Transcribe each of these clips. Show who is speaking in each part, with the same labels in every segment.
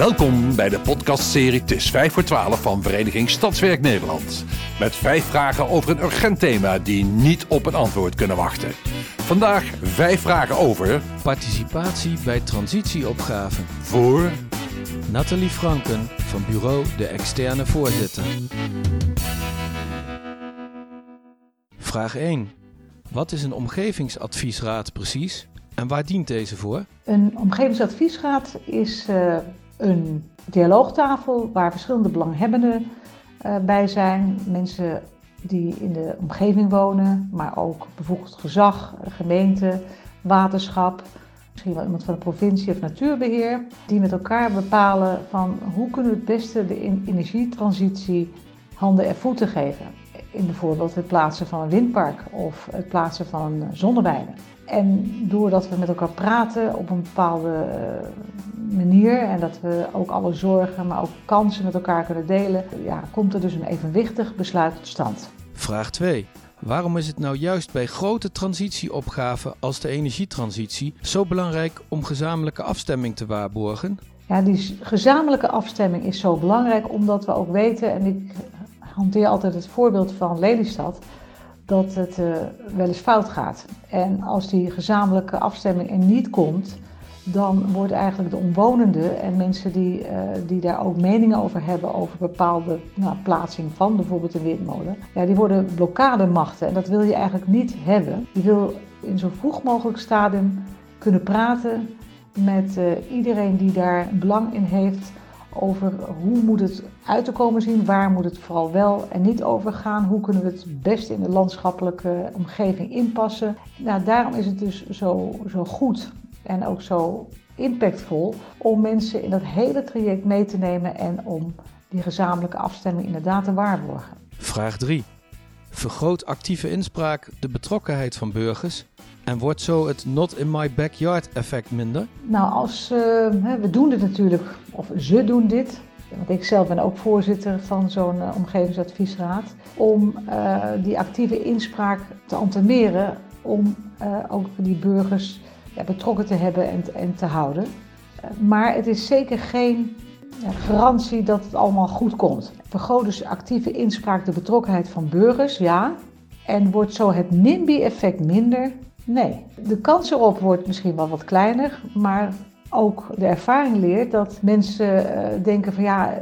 Speaker 1: Welkom bij de podcastserie Tis 5 voor 12 van Vereniging Stadswerk Nederland. Met vijf vragen over een urgent thema die niet op een antwoord kunnen wachten. Vandaag vijf vragen over
Speaker 2: Participatie bij transitieopgaven.
Speaker 1: voor
Speaker 2: Nathalie Franken van bureau De Externe Voorzitter. Vraag 1. Wat is een omgevingsadviesraad precies en waar dient deze voor?
Speaker 3: Een omgevingsadviesraad is uh, een dialoogtafel waar verschillende belanghebbenden uh, bij zijn. Mensen die in de omgeving wonen, maar ook bevoegd gezag, gemeente, waterschap, misschien wel iemand van de provincie of natuurbeheer, die met elkaar bepalen van hoe kunnen we het beste de energietransitie handen en voeten geven. In bijvoorbeeld het plaatsen van een windpark of het plaatsen van zonneweide. En doordat we met elkaar praten op een bepaalde manier en dat we ook alle zorgen, maar ook kansen met elkaar kunnen delen, ja, komt er dus een evenwichtig besluit tot stand.
Speaker 2: Vraag 2. Waarom is het nou juist bij grote transitieopgaven als de energietransitie zo belangrijk om gezamenlijke afstemming te waarborgen?
Speaker 3: Ja, die gezamenlijke afstemming is zo belangrijk omdat we ook weten, en ik hanteer altijd het voorbeeld van Lelystad, dat het uh, wel eens fout gaat. En als die gezamenlijke afstemming er niet komt, dan wordt eigenlijk de omwonenden en mensen die, uh, die daar ook meningen over hebben over bepaalde nou, plaatsing van bijvoorbeeld een windmolen, ja, die worden blokkademachten en dat wil je eigenlijk niet hebben. Je wil in zo vroeg mogelijk stadium kunnen praten met uh, iedereen die daar belang in heeft over hoe moet het uit te komen zien, waar moet het vooral wel en niet over gaan, hoe kunnen we het best in de landschappelijke omgeving inpassen. Nou, daarom is het dus zo, zo goed en ook zo impactvol om mensen in dat hele traject mee te nemen en om die gezamenlijke afstemming inderdaad te waarborgen.
Speaker 2: Vraag 3. Vergroot actieve inspraak de betrokkenheid van burgers en wordt zo het not in my backyard effect minder?
Speaker 3: Nou, als, uh, we doen dit natuurlijk, of ze doen dit, want ik zelf ben ook voorzitter van zo'n uh, omgevingsadviesraad, om uh, die actieve inspraak te antameren, om ook die burgers ja, betrokken te hebben en, en te houden. maar het is zeker geen garantie dat het allemaal goed komt. Vergroot dus actieve inspraak de betrokkenheid van burgers, ja. En wordt zo het NIMBY-effect minder? Nee. De kans erop wordt misschien wel wat kleiner, maar ook de ervaring leert dat mensen uh, denken van ja,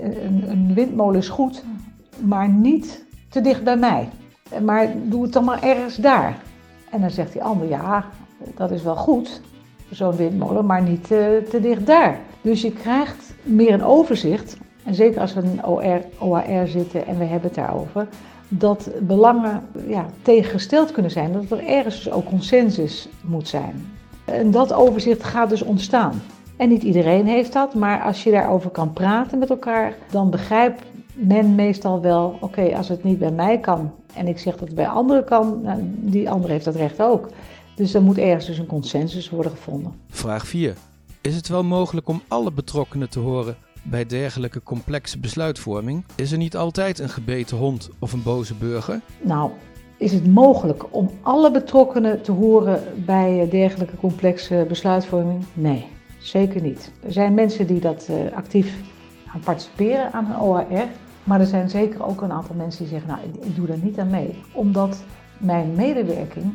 Speaker 3: een, een, windmolen is goed, maar niet te dicht bij mij. Maar doe het dan maar ergens daar. En dan zegt die ander ja, dat is wel goed, zo'n windmolen, maar niet te, te dicht daar. Dus je krijgt meer een overzicht, en zeker als we in een OR, OAR zitten en we hebben het daarover, dat belangen ja, tegengesteld kunnen zijn, dat er ergens dus ook consensus moet zijn. En dat overzicht gaat dus ontstaan. En niet iedereen heeft dat, maar als je daarover kan praten met elkaar, dan begrijpt men meestal wel, oké, als het niet bij mij kan en ik zeg dat het bij anderen kan, nou, die ander heeft dat recht ook. Dus er moet ergens dus een consensus worden gevonden.
Speaker 2: Vraag 4. Is het wel mogelijk om alle betrokkenen te horen bij dergelijke complexe besluitvorming? Is er niet altijd een gebeten hond of een boze burger?
Speaker 3: Nou, is het mogelijk om alle betrokkenen te horen bij dergelijke complexe besluitvorming? Nee, zeker niet. Er zijn mensen die dat uh, actief gaan participeren aan een OAR. Maar er zijn zeker ook een aantal mensen die zeggen, nou, ik doe daar niet aan mee. Omdat mijn medewerking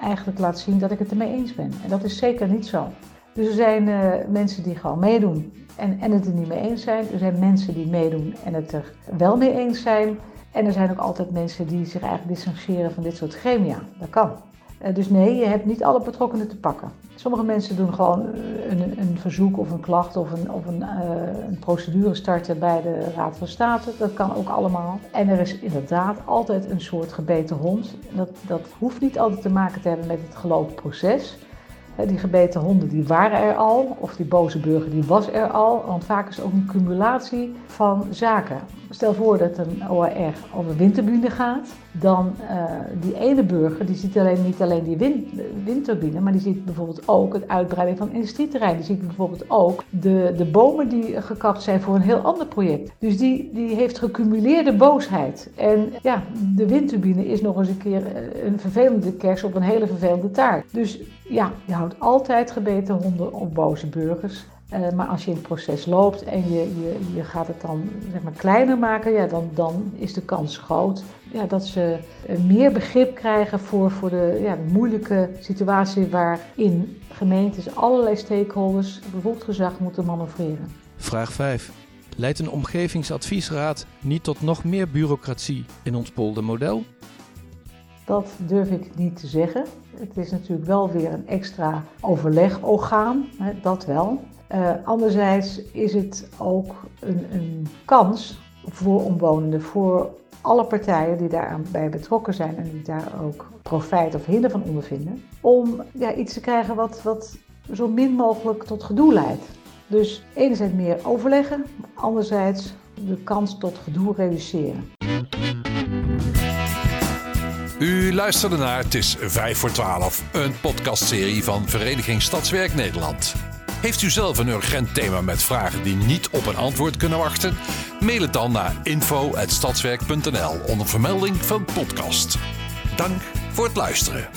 Speaker 3: eigenlijk laat zien dat ik het ermee eens ben. En dat is zeker niet zo. Dus er zijn uh, mensen die gewoon meedoen en, en het er niet mee eens zijn. Er zijn mensen die meedoen en het er wel mee eens zijn. En er zijn ook altijd mensen die zich eigenlijk distancieren van dit soort gremia. Dat kan. Uh, dus nee, je hebt niet alle betrokkenen te pakken. Sommige mensen doen gewoon een, een verzoek of een klacht of, een, of een, een, procedure starten bij de Raad van State. Dat kan ook allemaal. En er is inderdaad altijd een soort gebeten hond. Dat, dat hoeft niet altijd te maken te hebben met het gelopen proces. Die gebeten honden die waren er al, of die boze burger die was er al, want vaak is het ook een cumulatie van zaken. Stel voor dat een OR over windturbine gaat, dan uh, die ene burger die ziet alleen, niet alleen die wind, windturbine, maar die ziet bijvoorbeeld ook het uitbreiding van industrieterrein. Die ziet bijvoorbeeld ook de, de bomen die gekapt zijn voor een heel ander project. Dus die, die heeft gecumuleerde boosheid. En ja, de windturbine is nog eens een keer een vervelende kers op een hele vervelende taart. Dus ja, je houdt altijd gebeten honden of boze burgers. Eh, maar als je het proces loopt en je, je, je gaat het dan zeg maar, kleiner maken, ja, dan, dan is de kans groot ja, dat ze meer begrip krijgen voor, voor de, ja, moeilijke situatie waarin gemeentes allerlei stakeholders, bijvoorbeeld gezag, moeten manoeuvreren.
Speaker 2: Vraag 5. Leidt een omgevingsadviesraad niet tot nog meer bureaucratie in ons poldermodel?
Speaker 3: Dat durf ik niet te zeggen. Het is natuurlijk wel weer een extra overlegorgaan, dat wel. Uh, anderzijds is het ook een, een kans voor omwonenden, voor alle partijen die daarbij betrokken zijn en die daar ook profijt of hinder van ondervinden, om ja, iets te krijgen wat, wat zo min mogelijk tot gedoe leidt. Dus enerzijds meer overleggen, anderzijds de kans tot gedoe reduceren.
Speaker 1: U luisterde naar Het is 5 voor 12, een podcastserie van Vereniging Stadswerk Nederland. Heeft u zelf een urgent thema met vragen die niet op een antwoord kunnen wachten? Mail het dan naar info.stadswerk.nl onder vermelding van podcast. Dank voor het luisteren.